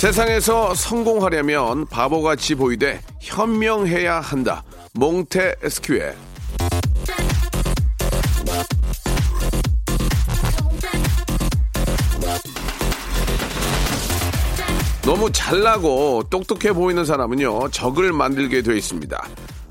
세상에서 성공하려면 바보같이 보이되 현명해야 한다. 몽테 에스큐에 너무 잘나고 똑똑해 보이는 사람은요 적을 만들게 되어 있습니다.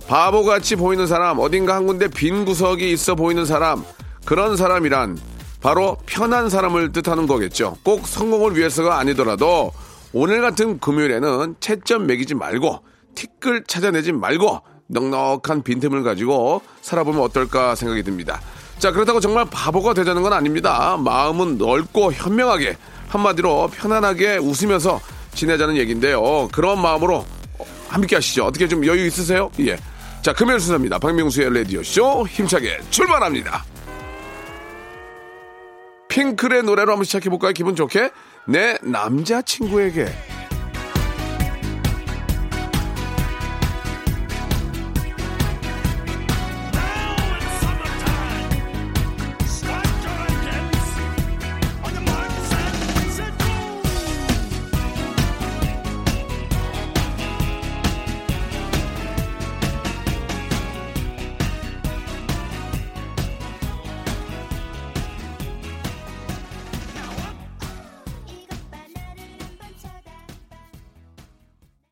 바보같이 보이는 사람 어딘가 한 군데 빈 구석이 있어 보이는 사람 그런 사람이란 바로 편한 사람을 뜻하는 거겠죠. 꼭 성공을 위해서가 아니더라도 오늘 같은 금요일에는 채점 매기지 말고 티끌 찾아내지 말고 넉넉한 빈틈을 가지고 살아보면 어떨까 생각이 듭니다. 자 그렇다고 정말 바보가 되자는 건 아닙니다. 마음은 넓고 현명하게 한마디로 편안하게 웃으면서 지내자는 얘기인데요. 그런 마음으로 함께 하시죠. 어떻게 좀 여유 있으세요? 예. 자, 금요일 순서입니다. 박명수의 라디오쇼 힘차게 출발합니다. 핑클의 노래로 한번 시작해볼까요? 기분 좋게? 내 남자친구에게.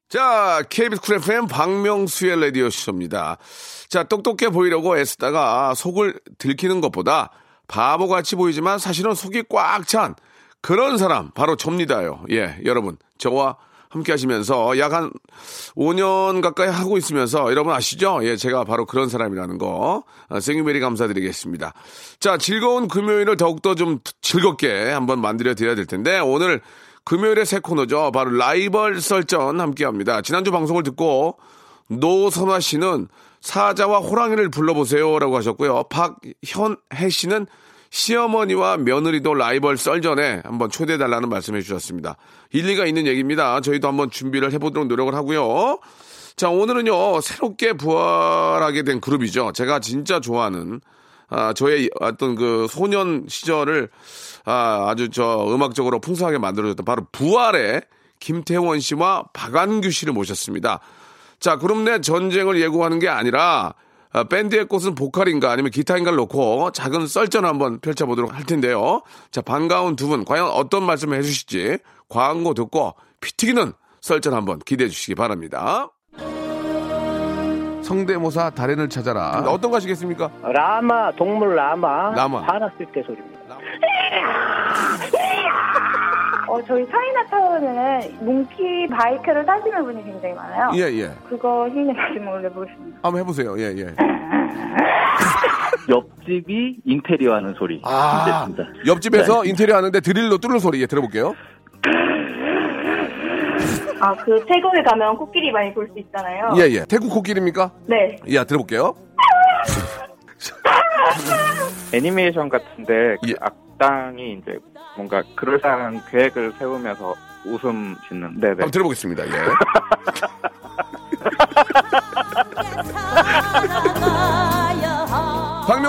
자, KBS Cool FM 박명수의 라디오 쇼입니다. 자, 똑똑해 보이려고 애쓰다가 속을 들키는 것보다 바보같이 보이지만 사실은 속이 꽉 찬 그런 사람 바로 접니다요. 예, 여러분. 저와 함께 하시면서 약 한 5년 가까이 하고 있으면서 여러분 아시죠? 예, 제가 바로 그런 사람이라는 거. 아, thank you very 감사드리겠습니다. 자, 즐거운 금요일을 더욱더 좀 즐겁게 한번 만들어 드려야 될 텐데 오늘 금요일의 새 코너죠. 바로 라이벌 설전 함께 합니다. 지난주 방송을 듣고 노선화 씨는 사자와 호랑이를 불러보세요 라고 하셨고요. 박현혜 씨는 시어머니와 며느리도 라이벌 썰전에 한번 초대해달라는 말씀해 주셨습니다. 일리가 있는 얘기입니다. 저희도 한번 준비를 해보도록 노력을 하고요. 자, 오늘은요, 새롭게 부활하게 된 그룹이죠. 제가 진짜 좋아하는, 아, 저의 어떤 그 소년 시절을 아, 아주 저 음악적으로 풍성하게 만들어줬던 바로 부활의 김태원 씨와 박완규 씨를 모셨습니다. 자, 그룹 내 전쟁을 예고하는 게 아니라 아, 밴드의 꽃은 보컬인가 아니면 기타인가를 놓고 작은 썰전 한번 펼쳐보도록 할 텐데요. 자, 반가운 두 분 과연 어떤 말씀을 해주실지 광고 듣고 피 튀기는 썰전 한번 기대해 주시기 바랍니다. 성대모사 달인을 찾아라. 어떤 거 하시겠습니까? 라마 동물 라마 라마. 화났을 때 소리입니다. 어, 저희 차이나타운에는 몽키 바이크를 타시는 분이 굉장히 많아요. 예, 예. 그거 힘내 가지고 올려보겠습니다. 한번 해보세요. 예, 예. 옆집이 인테리어 하는 소리. 아, 됐습니다. 옆집에서 네. 인테리어 하는데 드릴로 뚫는 소리. 예, 들어볼게요. 아, 그 태국에 가면 코끼리 많이 볼 수 있잖아요. 예, 예. 태국 코끼리입니까? 네. 예, 들어볼게요. 애니메이션 같은데 그 예. 악당이 이제 뭔가 그럴싸한 계획을 세우면서 웃음 짓는 네 네 한번 들어보겠습니다. 예.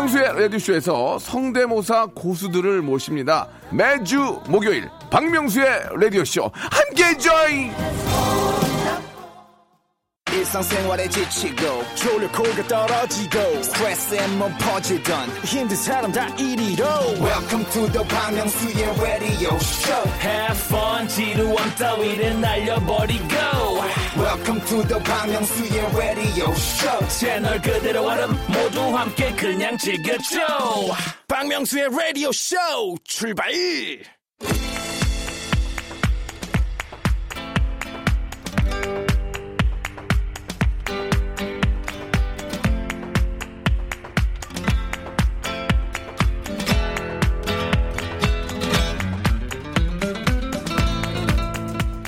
박명수의 라디오쇼에서 성대모사 고수들을 모십니다. 매주 목요일 박명수의 라디오쇼 함께 join! 지치고, 떨어지고, 퍼지던, welcome to the Bang radio show Have fun 지루함 따위를 날려버리고 welcome to the Myung-soo's radio show 채널 그대로 얼음 모두 함께 그냥 즐겨줘 박명수의 라디오 쇼 출발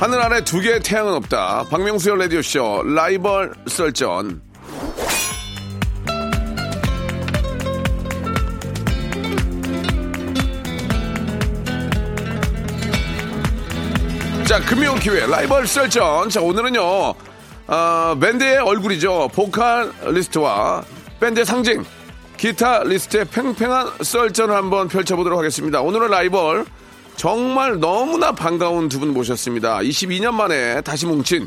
하늘 아래 두 개의 태양은 없다. 박명수의 라디오쇼 라이벌 썰전. 자, 금요 기획 라이벌 썰전. 자, 오늘은요. 어, 밴드의 얼굴이죠. 보컬리스트와 밴드의 상징 기타리스트의 팽팽한 썰전을 한번 펼쳐보도록 하겠습니다. 오늘은 라이벌 정말 너무나 반가운 두 분 모셨습니다. 22년 만에 다시 뭉친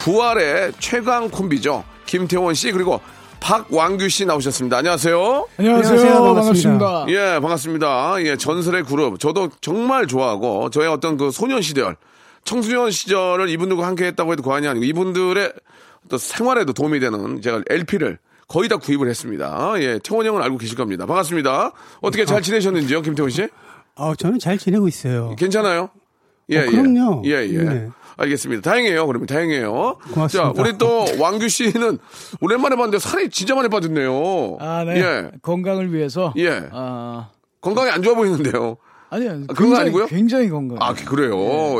부활의 최강 콤비죠. 김태원 씨 그리고 박왕규 씨 나오셨습니다. 안녕하세요. 안녕하세요. 안녕하세요. 반갑습니다. 예, 반갑습니다. 예, 전설의 그룹. 저도 정말 좋아하고, 저의 어떤 그 소년 시절, 청소년 시절을 이분들과 함께 했다고 해도 과언이 아니고, 이분들의 어떤 생활에도 도움이 되는 제가 LP를 거의 다 구입을 했습니다. 예, 태원 형은 알고 계실 겁니다. 반갑습니다. 어떻게 잘 지내셨는지요, 김태원 씨? 어, 저는 잘 지내고 있어요. 괜찮아요? 예, 어, 그럼요. 예, 예. 예. 네. 알겠습니다. 다행이에요. 그러면 다행이에요. 고맙습니다. 자, 우리 또 왕규 씨는 오랜만에 봤는데 살이 진짜 많이 빠졌네요. 아, 네. 예. 건강을 위해서. 예. 아, 건강이 안 좋아 보이는데요. 아니요. 그건 굉장히, 아니고요? 굉장히 건강. 아, 그래요.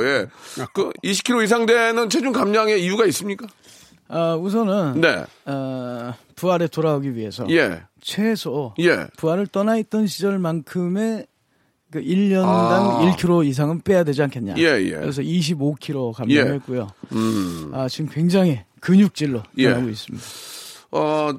예. 그 20kg 이상 되는 체중 감량의 이유가 있습니까? 아, 우선은. 네. 어, 부활에 돌아오기 위해서. 예. 최소. 예. 부활을 떠나 있던 시절만큼의 그 1년당 아. 1kg 이상은 빼야 되지 않겠냐. 예, 예. 그래서 25kg 감량했고요. 음. 아, 지금 굉장히 근육질로 예. 변하고 있습니다. 어,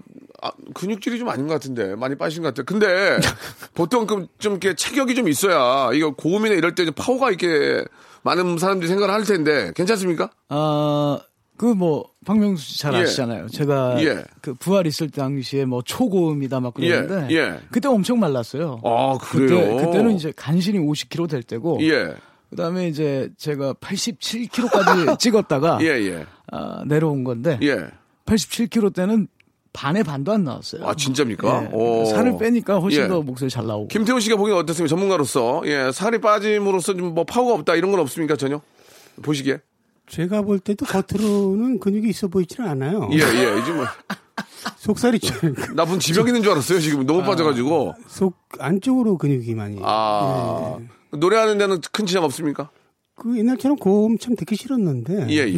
아, 근육질이 좀 아닌 것 같은데. 많이 빠진 것 같아요. 근데 보통 그좀 이렇게 체격이 좀 있어야 이거 고음이나 이럴 때좀 파워가 있게 많은 사람들이 생각을 할 텐데 괜찮습니까? 아, 그뭐 박명수 씨잘 예. 아시잖아요. 제가 예. 그 부활 있을 당시에 뭐 초고음이다 막 그랬는데 예, 예. 그때 엄청 말랐어요. 아, 그래요? 그때 그때 는 이제 간신히 50kg 될 때고 예. 그다음에 이제 제가 87kg까지 찍었다가 예, 예. 아, 내려온 건데 예. 87kg 때는 반의 반도 안 나왔어요. 아, 진짜입니까? 예. 오. 살을 빼니까 훨씬 예. 더 목소리 잘 나오고. 김태훈 씨가 보기엔 어떻습니까? 전문가로서. 예, 살이 빠짐으로써 좀 뭐 파워가 없다 이런 건 없습니까? 전혀? 보시기에? 제가 볼 때도 겉으로는 근육이 있어 보이지는 않아요. 예, 예. 이제 뭐 속살이 좀, 나쁜 지병 있는 줄 알았어요. 지금 너무 빠져가지고. 속 안쪽으로 근육이 많이. 아. 예. 노래하는 데는 큰 지장 없습니까? 그 옛날처럼 고음 참 듣기 싫었는데. 예, 예.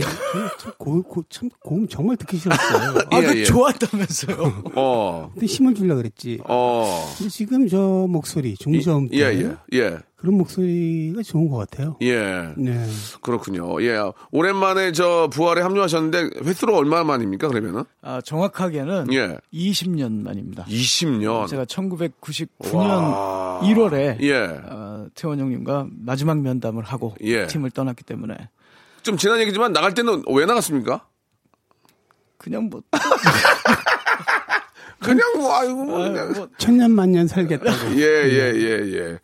참, 고, 고, 참 고음 정말 듣기 싫었어요. 아, 예, 그 예. 좋았다면서요. 어. 근데 힘을 주려고 그랬지. 어. 근데 지금 저 목소리, 중저음 때 예, 예. 예. 그런 목소리가 좋은 것 같아요. 예. 네. 그렇군요. 예. 오랜만에 저 부활에 합류하셨는데 횟수로 얼마 만입니까? 그러면은? 아, 정확하게는 예. 20년 만입니다. 20년. 제가 1999년 와. 1월에 예. 어, 태원 형님과 마지막 면담을 하고 예. 팀을 떠났기 때문에 좀 지난 얘기지만 나갈 때는 왜 나갔습니까? 그냥 뭐, 그냥 뭐 아이고 뭐 아, 그냥. 뭐 천년 만년 살겠다고. 예, 예, 예, 예.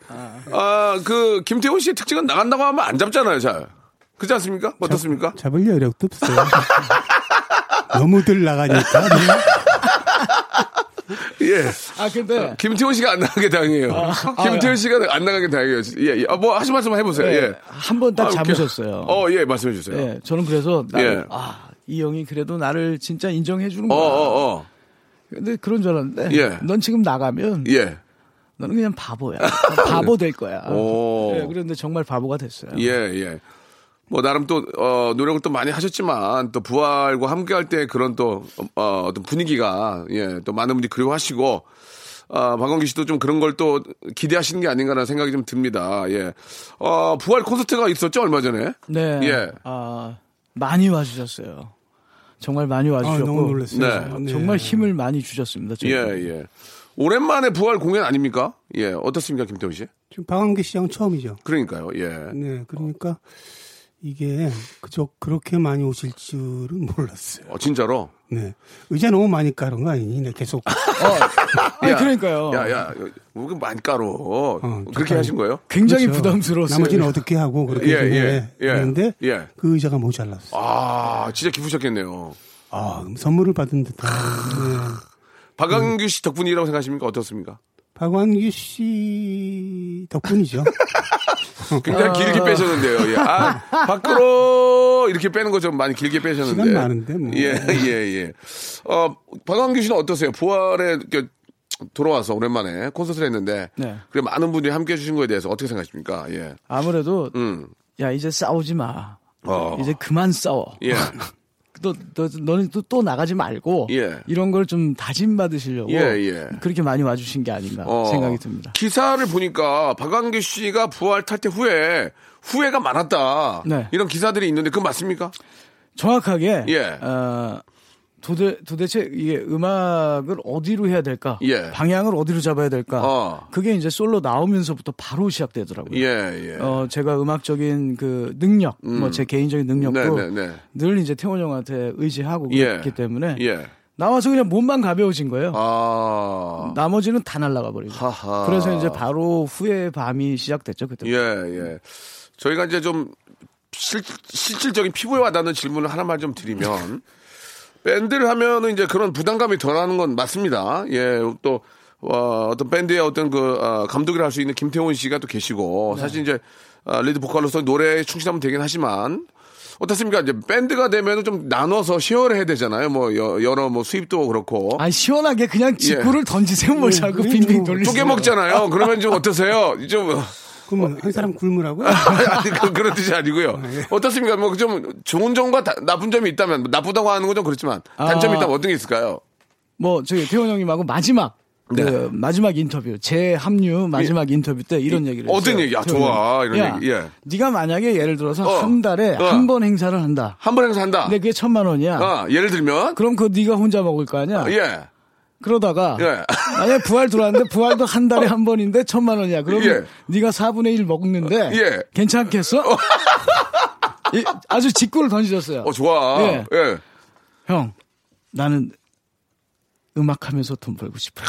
아, 그, 김태훈 씨의 특징은 나간다고 하면 안 잡잖아요, 잘. 그렇지 않습니까? 어떻습니까? 잡 을 여력도 없어요. 너무들 나가니까. 네. 예. 아 근데 김태훈 씨가 안 나가게 다행이에요. 아, 김태훈 씨가 안 나가게 다행이에요. 예, 예. 아, 뭐, 하실 말씀 해보세요. 예. 한번딱 아. 잡으셨어요. 어, 예, 말씀해 주세요. 예, 저는 그래서 나를 예. 아, 이 형이 그래도 나를 진짜 인정해 주는 어, 거야. 어, 어. 근데 그런 줄 알았는데 예. 넌 지금 나가면 예. 너는 그냥 바보야. 바보 될 거야. 오. 예, 그런데 정말 바보가 됐어요. 예, 예. 뭐, 나름 또, 어, 노력을 또 많이 하셨지만, 또 부활과 함께 할 때 그런 또, 어, 어떤 분위기가, 예, 또 많은 분들이 그리워하시고, 아, 박원기 씨도 좀 그런 걸 또 기대하시는 게 아닌가라는 생각이 좀 듭니다. 예. 어, 부활 콘서트가 있었죠, 얼마 전에? 네. 예. 아, 많이 와주셨어요. 정말 많이 아, 와주셨고. 너무 놀랐어요. 네. 네. 정말 힘을 많이 주셨습니다. 예, 저희한테. 예. 오랜만에 부활 공연 아닙니까? 예, 어떻습니까, 김태훈 씨? 지금 박완기 씨랑 처음이죠. 그러니까요, 예. 네, 그러니까 이게 그저 그렇게 많이 오실 줄은 몰랐어요. 어, 진짜로? 네, 의자 너무 많이 깔은 거 아니니? 네, 계속 아니, 그러니까요. 야, 야, 뭐 많이 깔어. 어, 그렇게. 하신 거예요? 굉장히 그렇죠. 부담스러웠어요. 나머지는 어떻게 하고 그렇게 예, 좀 예, 해. 예. 그런데 예. 그 의자가 모자랐어요. 아, 진짜 기쁘셨겠네요. 아, 선물을 받은 듯한. 네. 박광규 씨 덕분이라고 생각하십니까? 어떻습니까? 박완규 씨 덕분이죠. 굉장히 길게 빼셨는데요. 예. 아, 밖으로 이렇게 빼는 거 좀 많이 길게 빼셨는데. 시간 많은데, 뭐. 예, 예, 예. 어, 박광규 씨는 어떠세요? 부활에 돌아와서 오랜만에 콘서트를 했는데. 네. 그래 많은 분들이 함께 해주신 거에 대해서 어떻게 생각하십니까? 예. 아무래도 음. 야 이제 싸우지 마. 어. 이제 그만 싸워. 예. 또, 너, 너는 또, 또 나가지 말고 예. 이런 걸 좀 다짐 받으시려고 예, 예. 그렇게 많이 와주신 게 아닌가 어, 생각이 듭니다. 기사를 보니까 박광규 씨가 부활 탈퇴 후에 후회가 많았다. 네. 이런 기사들이 있는데 그건 맞습니까? 정확하게 예. 어, 도대, 도대체 이게 음악을 어디로 해야 될까? 예. 방향을 어디로 잡아야 될까? 어. 그게 이제 솔로 나오면서부터 바로 시작되더라고요. 예, 예. 어, 제가 음악적인 그 능력, 뭐제 개인적인 능력도 네, 네, 네. 늘 이제 태원 형한테 의지하고 예. 그렇기 때문에 예. 나와서 그냥 몸만 가벼워진 거예요. 아. 나머지는 다 날아가 버리고. 하하. 그래서 이제 바로 후회의 밤이 시작됐죠 그때. 예, 예. 저희가 이제 좀 실, 실질적인 피부에 와닿는 질문을 하나만 좀 드리면 밴드를 하면은 이제 그런 부담감이 덜하는 건 맞습니다. 예, 또 어, 어떤 밴드의 어떤 그 어, 감독을 할 수 있는 김태훈 씨가 또 계시고 사실 이제 어, 리드 보컬로서 노래에 충실하면 되긴 하지만 어떻습니까? 이제 밴드가 되면은 좀 나눠서 쉐어를 해야 되잖아요. 뭐 여, 여러 뭐 수입도 그렇고 아니 시원하게 그냥 직구를 던지세요 뭘 자꾸 빙빙 돌리세요. 쪼개 먹잖아요. 그러면 좀 어떠세요? 좀 그러면 한 사람 굶으라고요? 아니, 그, 그런 뜻이 아니고요. 어떻습니까? 뭐, 좀, 좋은 점과 다- 나쁜 점이 있다면, 나쁘다고 하는 건 좀 그렇지만, 단점이 아. 있다면 어떤 게 있을까요? 뭐 저기 태원 형님하고 마지막 그 네. 마지막 인터뷰 제 합류 마지막 인터뷰 때 이런 얘기를 어떤. 얘기? 아, 태원 좋아. 이런 야, 얘기. 예. 네가 만약에 예를 들어서 어. 한 달에 어. 한번 행사를 한다. 한 번 행사 한다. 근데 그게 천만 원이야. 어, 예를 들면, 그럼 그거 네가 혼자 먹을 거 아니야? 예. 그러다가 예. 만약에 부활 들어왔는데 부활도 한 달에 한 번인데 천만 원이야. 그러면 예. 네가 4분의 1 먹는데 예. 괜찮겠어? 이- 아주 직구를 던지셨어요. 어, 좋아. 예. 예. 형, 나는 음악하면서 돈 벌고 싶어.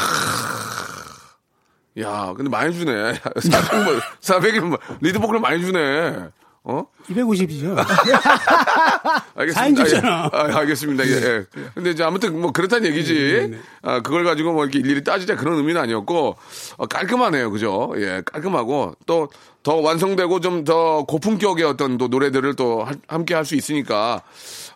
야, 근데 많이 주네. 400만, 400만, 리드보컬 많이 주네. 어? 250이죠. 알겠습니다. 사인 줬잖아. 예. 아, 알겠습니다. 예, 예. 근데 이제 아무튼 뭐 그렇다는 얘기지. 아, 그걸 가지고 뭐 이렇게 일일이 따지자 그런 의미는 아니었고, 어, 깔끔하네요. 그죠? 예, 깔끔하고 또 더 완성되고 좀 더 고품격의 어떤 또 노래들을 또 할- 함께 할 수 있으니까,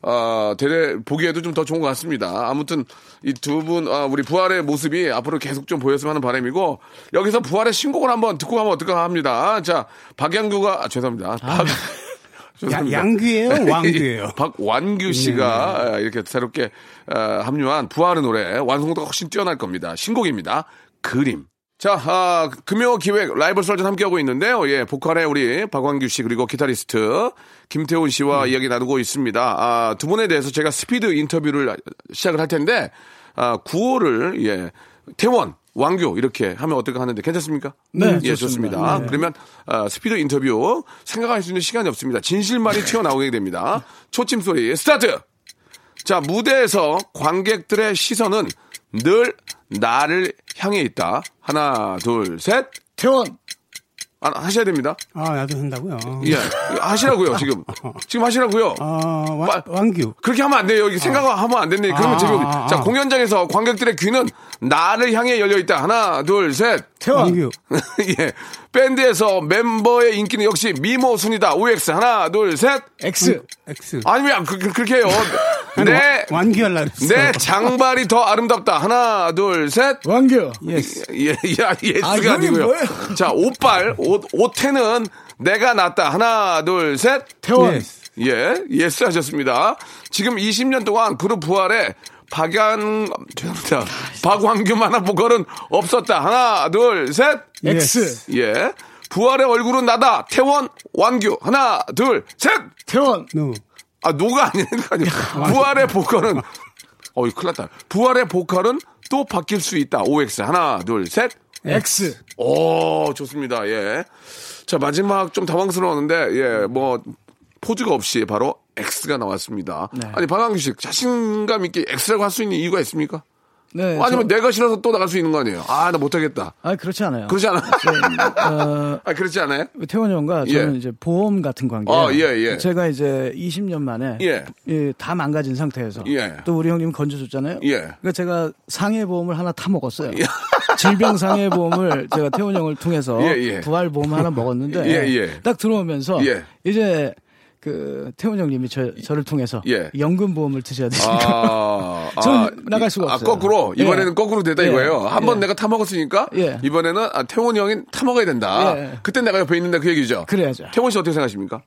어, 대대 보기에도 좀 더 좋은 것 같습니다. 아무튼 이 두 분, 아, 우리 부활의 모습이 앞으로 계속 좀 보였으면 하는 바람이고, 여기서 부활의 신곡을 한번 듣고 가면 어떨까 합니다. 자, 박양규가, 아, 죄송합니다. 박, 야. 양귀예요? 왕귀예요? 박완규 씨가 아, 이렇게 새롭게 아, 합류한 부활의 노래 완성도가 훨씬 뛰어날 겁니다. 신곡입니다. 그림. 자, 아, 금요 기획 라이벌 설전 함께하고 있는데요. 예, 보컬의 우리 박완규 씨 그리고 기타리스트 김태훈 씨와 이야기 나누고 있습니다. 아, 두 분에 대해서 제가 스피드 인터뷰를 시작을 할 텐데 아, 구호를 예, 태원 왕규 이렇게 하면 어떨까 하는데 괜찮습니까? 네, 예, 좋습니다. 좋습니다. 네. 그러면 아, 스피드 인터뷰 생각할 수 있는 시간이 없습니다. 진실만이 튀어나오게 됩니다. 초침 소리 스타트. 자 무대에서 관객들의 시선은 늘 나를 향해 있다. 하나, 둘, 셋. 태원 아, 하셔야 됩니다. 아, 나도 한다고요. 예, 하시라고요. 지금 지금 하시라고요. 아, 빠- 완, 완규. 그렇게 하면 안 돼요. 이게 생각하면 안 된다. 그러면 아, 지금 아, 아. 자 공연장에서 관객들의 귀는 나를 향해 열려 있다. 하나, 둘, 셋. 태원 완규. 예. 밴드에서 멤버의 인기는 역시 미모 순이다. OX. 하나, 둘, 셋. X X. 아니면 그, 그, 렇게 해요. 내, 완규 할라 그랬어. 내 장발이 더 아름답다. 하나, 둘, 셋. 완규 yes. 예, 야, yes가 아, 아, 형이 니고요 뭐예요? 자, 옷발, 옷, 옷태는 내가 낫다. 하나, 둘, 셋. 태원 yes. 예, yes 하셨습니다. 지금 20년 동안 그룹 부활에 박완, 죄송합니다. 박완규만 한 보컬은 없었다. 하나, 둘, 셋. X 예. 부활의 얼굴은 나다. 태원, 완규. 하나, 둘, 셋. 태원 no. 아, no가 아니니까요. 부활의 보컬은, 어이, 큰일 났다. 부활의 보컬은 또 바뀔 수 있다. OX. 하나, 둘, 셋. X 오, 좋습니다. 예. 자, 마지막 좀 당황스러웠는데, 예, 뭐, 포즈가 없이 바로 X가 나왔습니다. 네. 아니, 박완규 씨, 자신감 있게 X라고 할 수 있는 이유가 있습니까? 네 아니면 저- 내가 싫어서 또 나갈 수 있는 거 아니에요? 아, 나 못하겠다. 아 그렇지 않아요 그러지 않아? 어, 아, 그렇지 않아요? 태원 형과 저는 예. 이제 보험 같은 관계예요. 어, 예, 예. 제가 이제 20년 만에 예. 예, 다 망가진 상태에서 예. 또 우리 형님 건져줬잖아요. 예. 그러니까 제가 상해보험을 하나 타 먹었어요. 질병 상해보험을 제가 태원 형을 통해서 예, 예. 부활보험 하나 먹었는데 예, 예. 딱 들어오면서 예. 이제 그 태원 형님이 저, 저를 통해서 예. 연금 보험을 드셔야 되니까 아, 전 나갈 수가 아, 없어요. 거꾸로 이번에는 예. 거꾸로 되다 예. 이거예요. 한번 예. 내가 타 먹었으니까 예. 이번에는 아, 태원이 형이 타 먹어야 된다. 예. 그때 내가 옆에 있는다 그 얘기죠. 그래야죠. 태원 씨 어떻게 생각하십니까?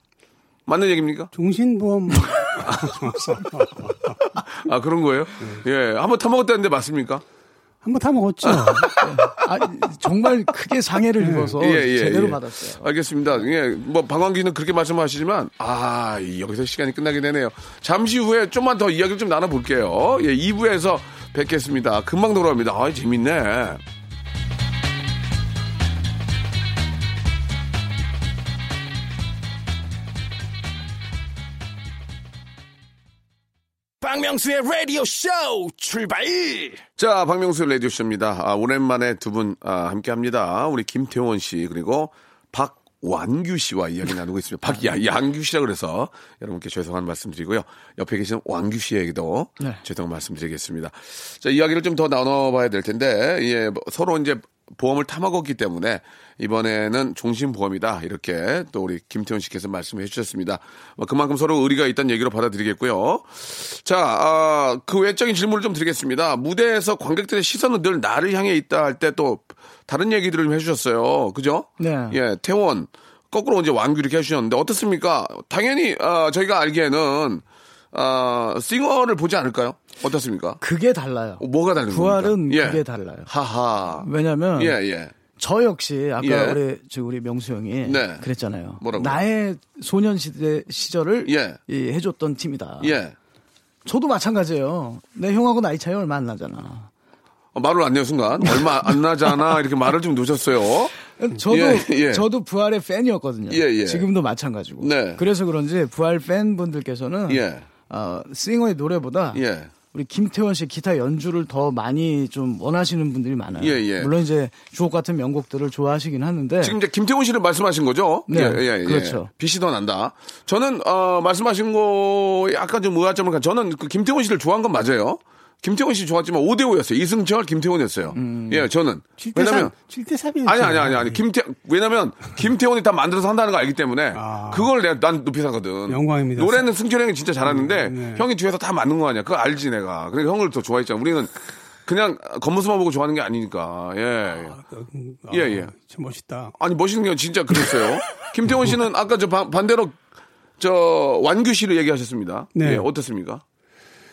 맞는 얘기입니까? 종신보험 아, 그런 거예요? 예. 한번 타먹었다는데 맞습니까? 한번 타 먹었죠. 아, 정말 크게 상해를 입어서 예, 예, 제대로 예. 받았어요. 알겠습니다. 예, 뭐 방광기는 그렇게 말씀하시지만 아 여기서 시간이 끝나게 되네요. 잠시 후에 좀만 더 이야기를 좀 나눠볼게요. 예, 2부에서 뵙겠습니다. 금방 돌아옵니다. 아 재밌네. 박명수의 라디오 쇼 출발! 자, 박명수 라디오 쇼입니다. 아, 오랜만에 두분 아, 함께 합니다. 우리 김태원 씨, 그리고 박완규 씨와 이야기 나누고 있습니다. 박양규 씨라 그래서 여러분께 죄송한 말씀 드리고요. 옆에 계신 왕규 씨에게도 네. 죄송한 말씀 드리겠습니다. 자, 이야기를 좀 더 나눠봐야 될 텐데, 예, 뭐 서로 이제 보험을 타먹었기 때문에 이번에는 종신보험이다. 이렇게 또 우리 김태원 씨께서 말씀해 주셨습니다. 뭐 그만큼 서로 의리가 있다는 얘기로 받아들이겠고요. 자, 아, 그 외적인 질문을 좀 드리겠습니다. 무대에서 관객들의 시선은 늘 나를 향해 있다 할 때 또 다른 얘기들을 좀 해주셨어요. 그죠? 네. 예, 태원. 거꾸로 이제 왕규 이렇게 해주셨는데 어떻습니까? 당연히, 아, 저희가 알기에는, 아, 싱어를 보지 않을까요? 어떻습니까? 그게 달라요. 어, 뭐가 다른 부활은 겁니까? 예. 그게 달라요. 하하. 왜냐면 예, 예. 저 역시 아까 예. 우리 저 우리 명수 형이 네. 그랬잖아요. 뭐라고요? 나의 소년 시대 시절을 예. 이 해줬던 팀이다. 예. 저도 마찬가지예요. 내 형하고 나이 차이 얼마 안 나잖아. 어, 말을 안 내요, 순간. 얼마 안 나잖아. 이렇게 말을 좀 놓으셨어요. 저도 예, 예. 저도 부활의 팬이었거든요. 예, 예. 지금도 마찬가지고. 네. 그래서 그런지 부활 팬분들께서는 예. 어, 싱어의 노래보다 예. 우리 김태원 씨 기타 연주를 더 많이 좀 원하시는 분들이 많아요. 예, 예. 물론 이제 주옥 같은 명곡들을 좋아하시긴 하는데 지금 이제 김태훈 씨를 말씀하신 거죠? 네, 예, 예, 예. 그렇죠. 빛이 더 난다. 저는, 어, 말씀하신 거 약간 좀 의아점을 가, 저는 그 김태훈 씨를 좋아한 건 맞아요. 김태훈 씨 좋았지만 5대 5였어요. 이승철, 김태훈이었어요. 예, 저는. 7대3, 왜냐면, 7대 3이었죠. 아니, 아니, 아니, 아니. 김태, 왜냐면, 김태훈이 다 만들어서 한다는 거 알기 때문에, 아. 그걸 내가, 난 높이 사거든. 영광입니다. 노래는 승철 형이 진짜 잘하는데, 네. 형이 뒤에서 다 맞는 거 아니야. 그거 알지, 내가. 그러니까 형을 더 좋아했잖아. 우리는 그냥 겉모습만 보고 좋아하는 게 아니니까, 예. 아, 예, 예. 참 멋있다. 아니, 멋있는 게 진짜 그랬어요. 김태훈 씨는 아까 저 반- 반대로, 저, 완규 씨를 얘기하셨습니다. 네. 예, 어떻습니까?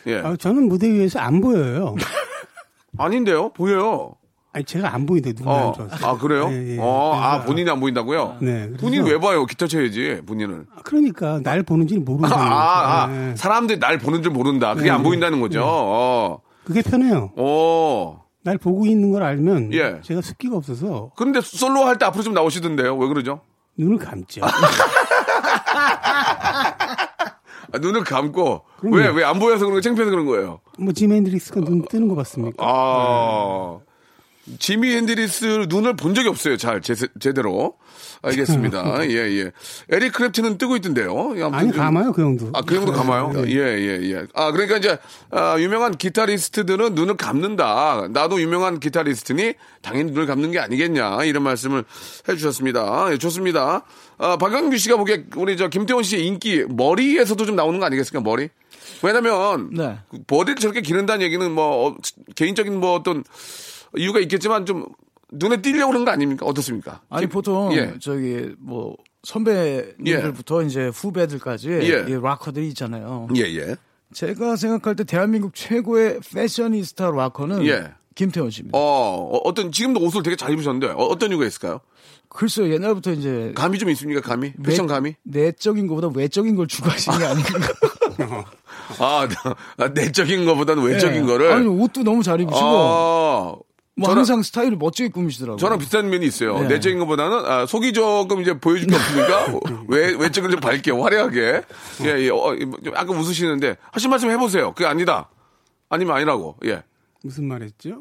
예. 아, 저는 무대 위에서 안 보여요. 아닌데요? 보여요. 아니 제가 안 보이는데 누가 어. 아, 그래요? 예, 예. 어, 아, 본인이 안 보인다고요? 네. 그래서- 본인 왜 봐요? 기타 쳐야지, 본인을. 그러니까 날 보는지 모르는 아. 아, 아. 네. 사람들이 날 보는 줄 모른다. 그게 네, 안 네. 보인다는 거죠. 어. 그게 편해요. 어. 날 보고 있는 걸 알면 예. 제가 습기가 없어서 근데 솔로 할 때 앞으로 좀 나오시던데요. 왜 그러죠? 눈을 감죠. 아, 눈을 감고. 왜, 왜 안 보여서 그런 거 창피해서 그런 거예요? 뭐 지미 헨드릭스가 눈 뜨는 거 봤습니까? 아. 지미 헨드릭스 눈을 본 적이 없어요. 잘, 제, 제대로. 알겠습니다. 예, 예. 에릭 클랩튼은 뜨고 있던데요. 아무튼 아니 좀- 감아요 그 형도. 아, 그 정도 감아요? 네. 예, 예, 예. 아, 그러니까 이제, 아, 유명한 기타리스트들은 눈을 감는다. 나도 유명한 기타리스트니 당연히 눈을 감는 게 아니겠냐. 이런 말씀을 해 주셨습니다. 예, 좋습니다. 아, 박광규 씨가 보기에 우리 저 김태원 씨의 인기, 머리에서도 좀 나오는 거 아니겠습니까? 머리? 왜냐면, 네. 그 머리를 저렇게 기른다는 얘기는 뭐, 어, 개인적인 뭐 어떤 이유가 있겠지만 좀 눈에 띄려고 그런 거 아닙니까? 어떻습니까? 아니 김- 보통 예. 저기 뭐 선배님들부터 이제 후배들까지 예. 이 락커들이 있잖아요. 예, 예. 제가 생각할 때 대한민국 최고의 패셔니스타 락커는 예. 김태원 씨입니다. 어, 어, 어떤, 지금도 옷을 되게 잘 입으셨는데, 어, 떤 이유가 있을까요? 글쎄요 옛날부터 이제 감이 좀 있습니까, 감이? 외- 패션 감이? 내적인 것보다 외적인 걸 추구하시는 게 아닌가. 아, 나- 내적인 것보다는 외적인 예. 거를. 아니 옷도 너무 잘 입으시고 아, 뭐 저랑- 항상 스타일을 멋지게 꾸미시더라고요. 저랑 비슷한 면이 있어요. 네. 내적인 것보다는 아, 속이 조금 이제 보여줄 게 없으니까 외 외적을 좀 밝게 화려하게 예, 예. 어, 좀 약간 웃으시는데 하신 말씀 해보세요. 그게 아니다. 아니면 아니라고. 예. 무슨 말했죠?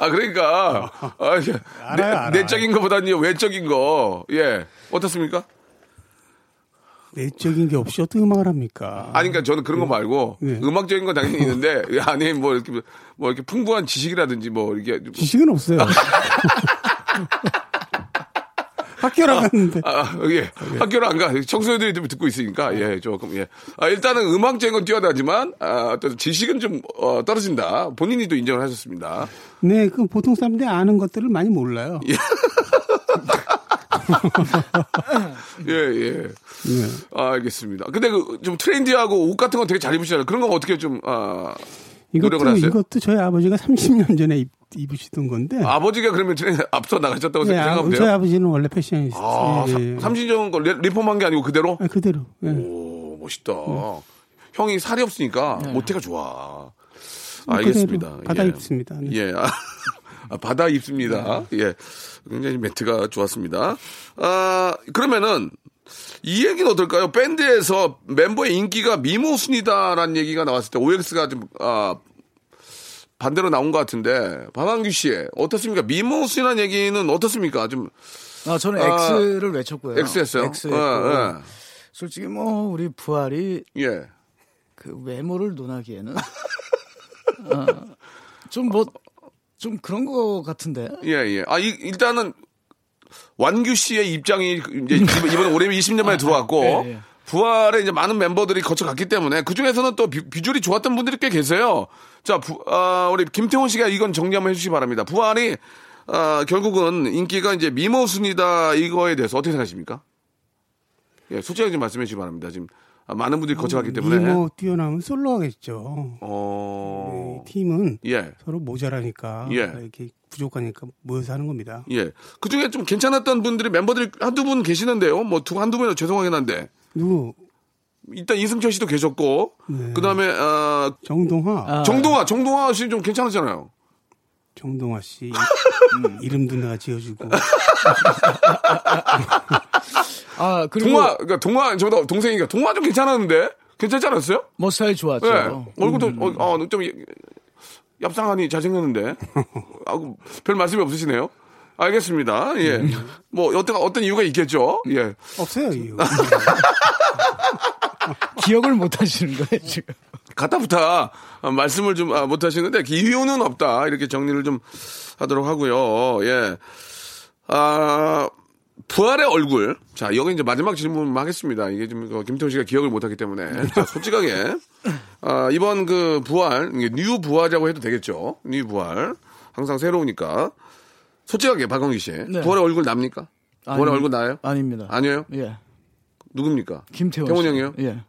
아 그러니까 아, 이게 알아요, 내, 알아요. 내적인 것보다는 외적인 거. 예. 어떻습니까? 내적인 게 없이 어떻게 음악을 합니까? 아니, 그러니까 저는 그런 거 말고 네. 음악적인 건 당연히 있는데 이 안에 뭐 이렇게 뭐 이렇게 풍부한 지식이라든지 뭐 이렇게 좀- 지식은 없어요. 학교를 갔는데 아, 예. 학교를 안 가. 청소년들이 좀 듣고 있으니까, 예, 조금, 예. 아, 일단은 음악적인 건 뛰어나지만, 아, 또 지식은 좀, 어, 떨어진다. 본인이 또 인정을 하셨습니다. 네, 그 보통 사람들이 아는 것들을 많이 몰라요. 예. 예, 예. 네. 아, 알겠습니다. 근데 그 좀 트렌디하고 옷 같은 거 되게 잘 입으시잖아요. 그런 거 어떻게 좀, 아, 노력을 이것도 하세요? 이것도 저희 아버지가 30년 전에 입, 입으시던 건데. 아버지가 그러면 트렌드 앞서 나가셨다고 네, 아, 생각하면 저희 돼요? 아버지는 원래 패셔니스트. 아, 예, 예. 30년 거 레- 리폼한 게 아니고 그대로? 아, 그대로. 예. 오, 멋있다. 형이 살이 없으니까 모태가 좋아. 뭐 알겠습니다. 그대로 받아 예. 입습니다. 네. 예. 아, 아, 받아 입습니다. 예. 굉장히 멘트가 좋았습니다. 아, 그러면은 이 얘기는 어떨까요? 밴드에서 멤버의 인기가 미모 순이다라는 얘기가 나왔을 때 OX가 좀, 아, 반대로 나온 것 같은데, 박한규 씨, 어떻습니까? 미모 순이라는 얘기는 어떻습니까? 좀, 아, 저는 아, X를 외쳤고요. X 했어요? X 예, 했고. 예. 솔직히 뭐 우리 부활이 예. 그 외모를 논하기에는 어, 좀뭐 좀 그런 거 같은데. 예, 예. 아, 이, 일단은 완규 씨의 입장이 이제 이번- 올해 20년 만에 들어왔고 예, 예. 부활에 이제 많은 멤버들이 거쳐갔기 때문에 그 중에서는 또 비, 비주얼이 좋았던 분들이 꽤 계세요. 자, 부, 아, 우리 김태훈 씨가 이건 정리 한번 해주시기 바랍니다. 부활이 아, 결국은 인기가 이제 미모 순이다 이거에 대해서 어떻게 생각하십니까? 예, 솔직하게 좀 말씀해 주시기 바랍니다. 지금 아, 많은 분들이 거쳐갔기 때문에. 미모 뛰어나면 솔로 하겠죠. 어, 이 팀은 예. 서로 모자라니까 예. 이렇게 부족하니까 모여서 하는 겁니다. 예. 그 중에 좀 괜찮았던 분들이 멤버들이 한두 분 계시는데요. 뭐, 두, 한두 분이 죄송하긴 한데. 누구? 일단 이승철 씨도 계셨고, 네. 그 다음에, 어, 정동화, 아, 정동아, 정동아 씨좀 괜찮았잖아요. 정동화 씨 음, 이름도 내가 지어주고 아 그리고 동아, 그러니까 동아, 저도 동생이니까 동아 좀 괜찮았는데? 괜찮지 않았어요? 뭐 스타일 좋았죠. 예. 얼굴도, 어, 어, 좀, 얍상하니 잘생겼는데. 아, 별 말씀이 없으시네요. 알겠습니다. 예. 뭐, 어떤, 어떤 이유가 있겠죠? 예. 없어요 이유. 기억을 못 하시는 거예요 지금. 가타부타 아, 말씀을 좀 아, 못 하시는데 이유는 없다. 이렇게 정리를 좀 하도록 하고요. 예. 아, 부활의 얼굴. 자, 여기 이제 마지막 질문 하겠습니다. 이게 지금 어, 김태훈 씨가 기억을 못 하기 때문에. 자, 솔직하게. 아, 이번 그 부활, 이게 new 부활이라고 해도 되겠죠. new 부활. 항상 새로우니까. 솔직하게 박광기 씨. 네. 부활의 얼굴 납니까? 부활의 아니, 얼굴 나요? 아닙니다. 아니에요? 예. 누굽니까? 김태원 태원 씨. 형이요? 예.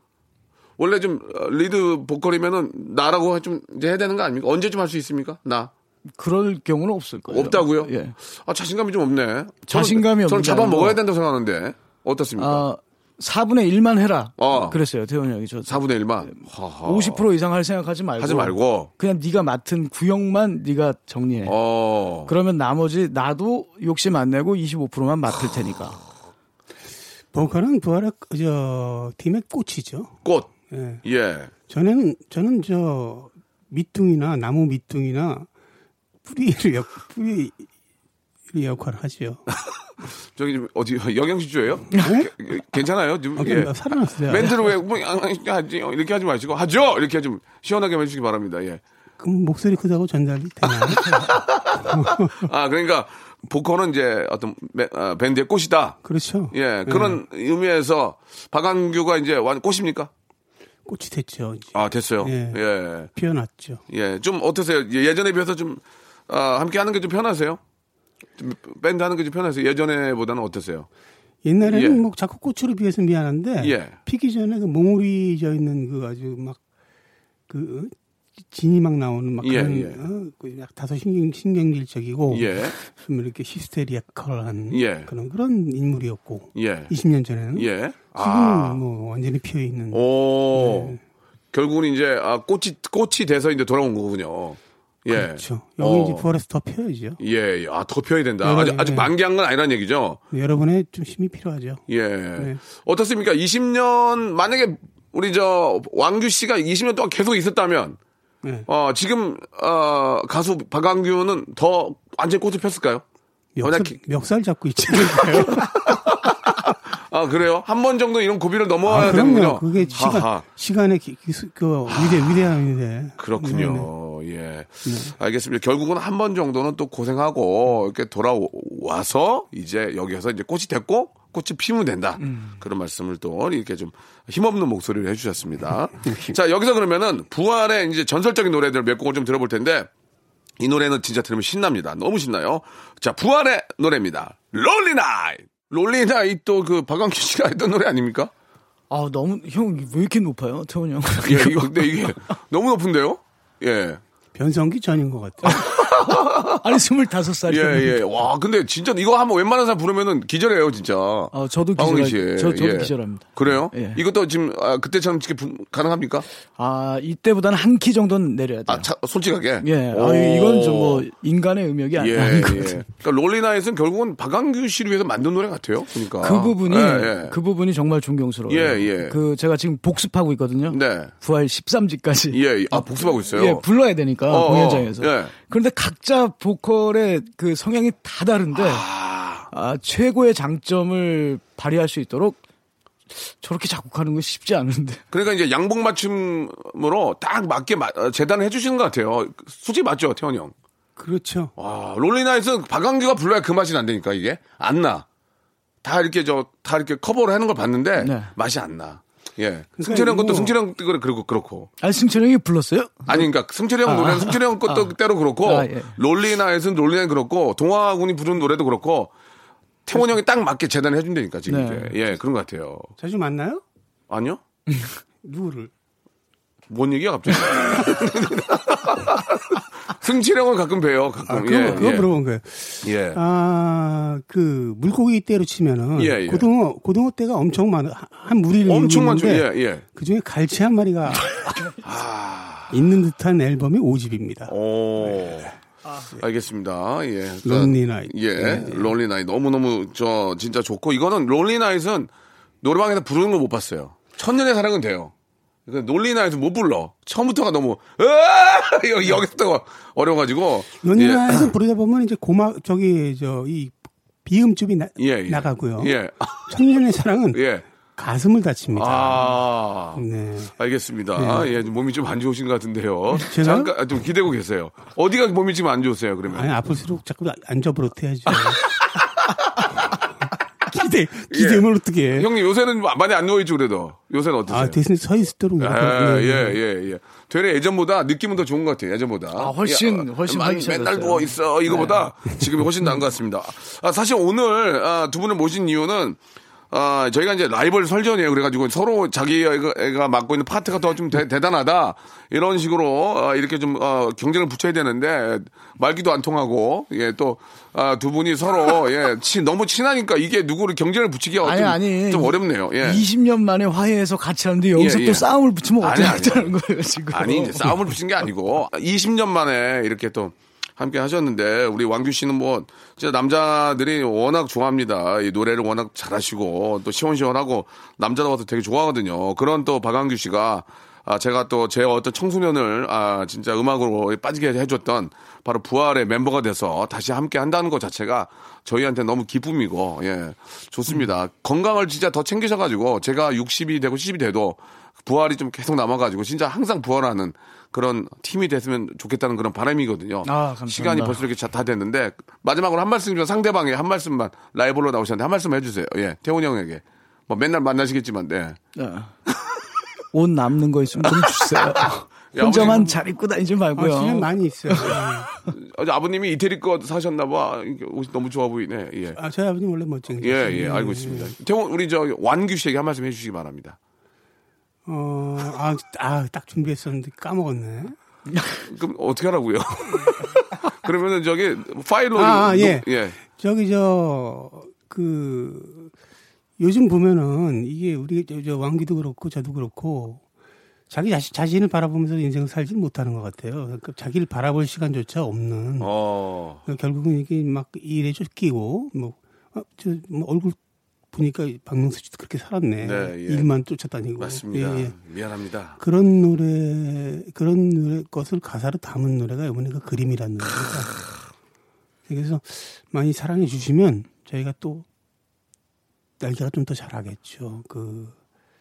원래 좀 어, 리드 보컬이면은 나라고 좀 이제 해야 되는 거 아닙니까? 언제쯤 할 수 있습니까? 나 그럴 경우는 없을 거예요. 없다고요? 예. 아 자신감이 좀 없네. 저는- 자신감이 저는 없는 게 잡아 아니고 먹어야 된다고 생각하는데 어떻습니까? 아 4분의 1만 해라. 어. 그랬어요 태원 형이 저 4분의 1만. 하하. 50% 이상 할 생각 하지 말고 하지 말고. 그냥 네가 맡은 구역만 네가 정리해. 어. 그러면 나머지 나도 욕심 안 내고 25%만 맡을 테니까. 보컬은 부활의 저 팀의 꽃이죠. 꽃. 예. 예. 저는 저는 저 밑둥이나 나무 밑둥이나 뿌리를 역 뿌리 역할을 하죠. 저기 좀 어디 영양실조예요? 괜찮아요? 좀 아, 예. 살아났어요. 멘트를 왜 뭐, 아, 아, 이렇게 하지 마시고 하죠 이렇게 좀 시원하게 해주시기 바랍니다. 예. 그럼 목소리 크다고 전달이 되나요? 아 그러니까 보컬은 이제 어떤 매- 아, 밴드의 꽃이다. 그렇죠. 예, 그런 의미에서 박한규가 이제 완 꽃입니까? 꽃이 됐죠. 이제. 아, 됐어요. 예. 예. 피어났죠. 예. 좀 어떠세요? 예, 예전에 비해서 좀, 아, 함께 하는 게 좀 편하세요? 좀 밴드 하는 게 좀 편하세요? 예전에보다는 어떠세요? 옛날에는 예. 뭐 자꾸 꽃으로 비해서 미안한데 예. 피기 전에 그 몽우리 져 있는 그 아주 막 그 진이 막 나오는 막 예, 그런 예. 어, 그약 다소 신경 신경질적이고 예. 좀 이렇게 히스테리아컬한 예. 그런 그런 인물이었고 예. 20년 전에는 예. 지금은 아. 뭐 완전히 피어 있는 오. 네. 결국은 이제, 아, 꽃이, 꽃이 돼서 이제 돌아온 거군요. 예. 그렇죠. 여기 어. 이제 부활해서 더 피어야죠. 예, 예. 아, 더 펴야 된다. 여러- 아직, 아직 예. 만개한 건 아니라는 얘기죠. 여러분의 좀 힘이 필요하죠. 예. 네. 어떻습니까? 20년, 만약에 우리 저, 왕규 씨가 20년 동안 계속 있었다면, 네. 어, 지금, 어, 가수 박광규는 더 완전히 꽃을 폈을까요? 멱살, 기- 멱살 잡고 있지 않을까요? 아, 그래요? 한 번 정도 이런 고비를 넘어야 아, 되는군요. 그게 시간, 하하. 시간의 기, 기수, 그 위대, 위대함인데. 네, 그렇군요. 예. 알겠습니다. 결국은 한 번 정도는 또 고생하고 이렇게 돌아와서 이제 여기에서 이제 꽃이 됐고 꽃이 피면 된다. 그런 말씀을 또 이렇게 좀 힘없는 목소리를 해주셨습니다. 자, 여기서 그러면은 부활의 이제 전설적인 노래들 몇 곡을 좀 들어볼 텐데 이 노래는 진짜 들으면 신납니다. 너무 신나요. 자, 부활의 노래입니다. 롤리 나이! 롤리나 이 또 그 박광규 씨가 했던 노래 아닙니까? 아 너무 형 왜 이렇게 높아요, 태훈이 형? 예, 이거 근데 이게 너무 높은데요? 예. 변성기 전인 것 같아요. 아니 스물다섯 살이. 예, 예. 와, 근데 진짜 이거 한번 웬만한 사람 부르면은 기절해요, 진짜. 아 저도 기절. 씨. 저 저도 예. 기절합니다. 그래요? 예. 이것도 지금 아, 그때처럼 이렇게 분- 가능합니까? 아 이때보다는 한 키 정도는 내려야 돼요. 아, 차- 솔직하게. 예, 오. 아, 이건 좀 뭐 인간의 음역이 아니- 예, 아닌 것 예. 같아요. 그러니까 롤리나잇은 결국은 박광규 씨를 위해서 만든 노래 같아요. 그러니까. 그 부분이 예, 예. 그 부분이 정말 존경스러워요. 예, 예. 그 제가 지금 복습하고 있거든요. 네. 부활 13지까지. 예, 예. 아, 복습하고 있어요. 예, 불러야 되니까 어, 공연장에서. 어, 예. 그런데 각자 보컬의 그 성향이 다 다른데 아, 최고의 장점을 발휘할 수 있도록 저렇게 작곡하는 건 쉽지 않은데. 그러니까 이제 양복 맞춤으로 딱 맞게 마- 어, 재단을 해주시는 것 같아요. 솔직히 맞죠, 태원 형? 그렇죠. 와, 롤리나잇은 박광규가 불러야 그 맛이 난다니까, 이게. 안 나. 다 이렇게 저, 다 이렇게 커버를 하는 걸 봤는데, 네. 맛이 안 나. 예. 승철이 형 것도 승철이 형 때로 그렇고, 그렇고. 아니 승철 형이 불렀어요? 아니, 그러니까 승철이 형 노래는 승철이 형 것도 때로 그렇고, 아, 예. 롤리나잇은 롤리나잇 그렇고, 동화군이 부르는 노래도 그렇고, 태원 형이 딱 맞게 재단을 해준다니까, 지금 네. 이제. 예, 그런 것 같아요. 자주 만나요? 아니요? 누구를? 뭔 얘기야, 갑자기? 형은 가끔 봬요, 가끔. 아, 그거, 예, 그거 예. 물어본 거예요. 예. 아, 그, 물고기 떼로 치면은. 예, 예. 고등어, 고등어 떼가 엄청 많아. 한 무리를 엄청 많죠. 예, 예. 그 중에 갈치 한 마리가 아. 있는 듯한 앨범이 5집입니다. 오. 알겠습니다. 예. Lonely Night. 예. Lonely Night. 너무너무 저 진짜 좋고 이거는 Lonely Night은 노래방에서 부르는 거 못 봤어요. 천년의 사랑은 돼요. Night은 못 불러. 처음부터가 너무 으아! 여기 여기서부터 어려워가지고. 론리 예. 부르다 보면 이제 고마, 저기, 저, 이 비음줄이 나, 예, 예. 나가고요. 예. 천년의 사랑은 예. 가슴을 다칩니다. 아. 네. 알겠습니다. 예, 좀 몸이 좀 안 좋으신 것 같은데요. 제가? 잠깐 아, 좀 기대고 계세요. 어디가 몸이 지금 안 좋으세요, 그러면? 아니, 아플수록 자꾸 앉아버릇해야죠. 기대, 기대면 어떻게 해. 형님 요새는 많이 안 누워있죠, 그래도. 요새는 어떠세요? 아, 대신에 서 있도록. 아. 예, 예, 예. 되레 예전보다 느낌은 더 좋은 것 같아요, 예전보다. 아, 훨씬, 예, 훨씬 맨- 하기 맨날 시작했어요. 누워있어, 이거보다 지금이 훨씬 나은 것 같습니다. 아, 사실 오늘, 아, 두 분을 모신 이유는, 아, 저희가 이제 라이벌 설전이에요. 그래가지고 서로 자기가 맡고 있는 파트가 더 좀 대단하다. 이런 식으로, 아, 이렇게 좀, 어, 경쟁을 붙여야 되는데, 말기도 안 통하고, 예, 또, 아, 두 분이 서로, 예, 친, 너무 친하니까 이게 누구를 경쟁을 붙이기가 아니 좀, 아니. 좀 어렵네요. 예. 20년 만에 화해해서 같이 하는데 여기서 예, 또 예. 싸움을 붙이면 어떻게. 하자는 거예요 지금? 아니 싸움을 붙인 게 아니고 20년 만에 이렇게 또 함께 하셨는데 우리 왕규 씨는 뭐 진짜 남자들이 워낙 좋아합니다. 이 노래를 워낙 잘하시고 또 시원시원하고 남자다워서 되게 좋아하거든요. 그런 또 박광규 씨가 아 제가 또 제 어떤 청소년을 아 진짜 음악으로 빠지게 해줬던 바로 부활의 멤버가 돼서 다시 함께 한다는 것 자체가 저희한테 너무 기쁨이고 예 좋습니다. 건강을 진짜 더 챙기셔가지고 제가 60이 되고 70이 돼도 부활이 좀 계속 남아가지고 진짜 항상 부활하는 그런 팀이 됐으면 좋겠다는 그런 바람이거든요. 아, 감사합니다. 시간이 벌써 이렇게 다 됐는데 마지막으로 한 말씀이면 상대방에 한 말씀만 라이벌로 나오셨는데 한 말씀 해주세요. 예, 태훈 형에게 뭐 맨날 만나시겠지만, 네. 네. 옷 남는 거 있으면 좀 주세요. 야, 혼자만 아버지- 잘 입고 다니지 아, 말고요. 시간 많이 있어요. 어제 아버님이 이태리 거 사셨나봐. 이게 옷이 너무 좋아 보이네. 예. 아, 저희 아버님 원래 멋쟁이. 예, 예, 알고 있습니다. 태훈, 우리 저 완규 씨에게 한 말씀 해주시기 바랍니다. 어, 아, 아, 딱 준비했었는데 까먹었네. 그럼 어떻게 하라고요? 그러면은 저기 파일로 아, 아, 녹- 예. 예. 저기 저그 요즘 보면은 이게 우리 저, 저 왕기도 그렇고 저도 그렇고 자기 자신 자신을 바라보면서 인생을 살지 못하는 것 같아요. 그러니까 자기를 바라볼 시간조차 없는. 어. 그러니까 결국은 이게 막 일에 쫓기고 뭐, 아, 저, 뭐 얼굴 보니까 박명수 씨도 그렇게 살았네. 네, 예. 일만 쫓아다니고. 맞습니다. 예, 예. 미안합니다. 그런 노래 그런 노래 것을 가사로 담은 노래가 이번에 그 그림이라는 노래가 그래서 많이 사랑해 주시면 저희가 또 날개가 좀 더 잘하겠죠. 그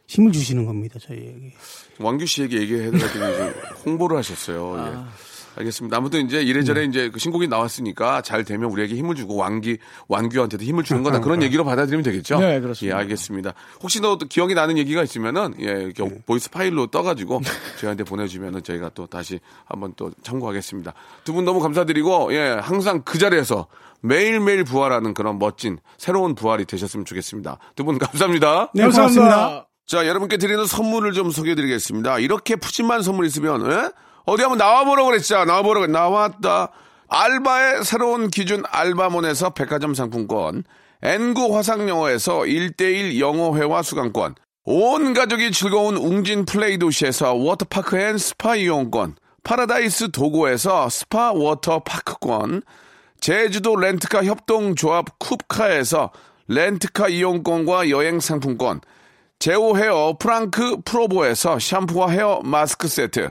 힘을 주시는 겁니다 저희에게. 왕규 씨에게 얘기해드렸더니 이제 홍보를 하셨어요. 예. 알겠습니다. 아무튼 이제 이래저래 이제 그 신곡이 나왔으니까 잘 되면 우리에게 힘을 주고 왕기 왕규한테도 힘을 주는 거다 그런 얘기로 받아들이면 되겠죠. 네, 그렇습니다. 예, 알겠습니다. 혹시 너 기억이 나는 얘기가 있으면은 예, 이렇게 voice 파일로 떠가지고 저희한테 보내주면은 저희가 또 다시 한번 또 참고하겠습니다. 두 분 너무 감사드리고 예, 항상 그 자리에서 매일매일 부활하는 그런 멋진 새로운 부활이 되셨으면 좋겠습니다. 두 분 감사합니다. 네, 고맙습니다. 자, 여러분께 드리는 선물을 좀 소개해 드리겠습니다. 이렇게 푸짐한 선물 있으면, 예? 어디 한번 나와보라고 그랬죠? 나와보라고, 나왔다. 알바의 새로운 기준 알바몬에서 백화점 상품권, N구 화상영어에서 1대1 영어회화 수강권, 온 가족이 즐거운 웅진 플레이 도시에서 워터파크 and 스파 이용권, 파라다이스 도고에서 스파 워터파크권, 제주도 렌트카 협동조합 쿱카에서 렌트카 이용권과 여행 상품권, 제오 헤어 프랑크 프로보에서 샴푸와 헤어 마스크 세트,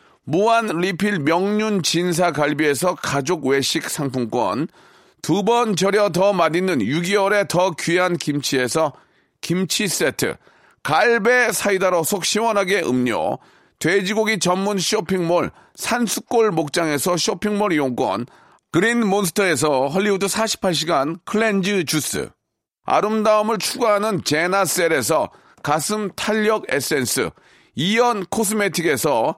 무한 리필 명륜 진사 갈비에서 가족 외식 상품권, 두 번 절여 더 맛있는 6개월에 더 귀한 김치에서 김치 세트, 갈배 사이다로 속 시원하게 음료, 돼지고기 전문 쇼핑몰 산수골 목장에서 쇼핑몰 이용권, 그린 몬스터에서 헐리우드 48시간 cleanse 주스, 아름다움을 추구하는 제나셀에서 가슴 탄력 에센스, 이연 코스메틱에서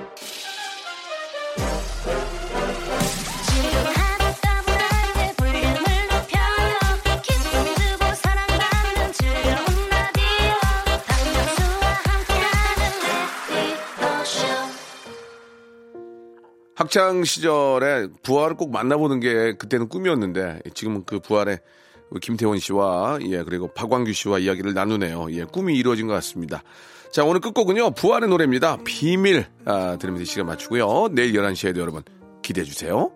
학창 시절에 부활을 꼭 만나보는 게 그때는 꿈이었는데 지금은 그 부활에 김태원 씨와 예 그리고 박광규 씨와 이야기를 나누네요. 예 꿈이 이루어진 것 같습니다. 자 오늘 끝곡은요 부활의 노래입니다. 비밀 아, 들으면서 시간 맞추고요. 내일 11 시에도 여러분 기대해 주세요.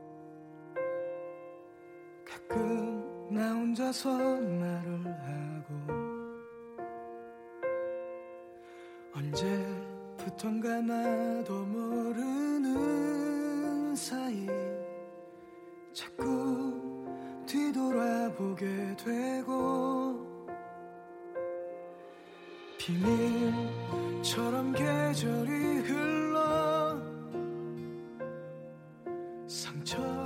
가끔 나 혼자서 말을 하고 언제부턴가 나도 모르는 사이 자꾸 뒤돌아보게 되고 비밀처럼 계절이 흘러 상처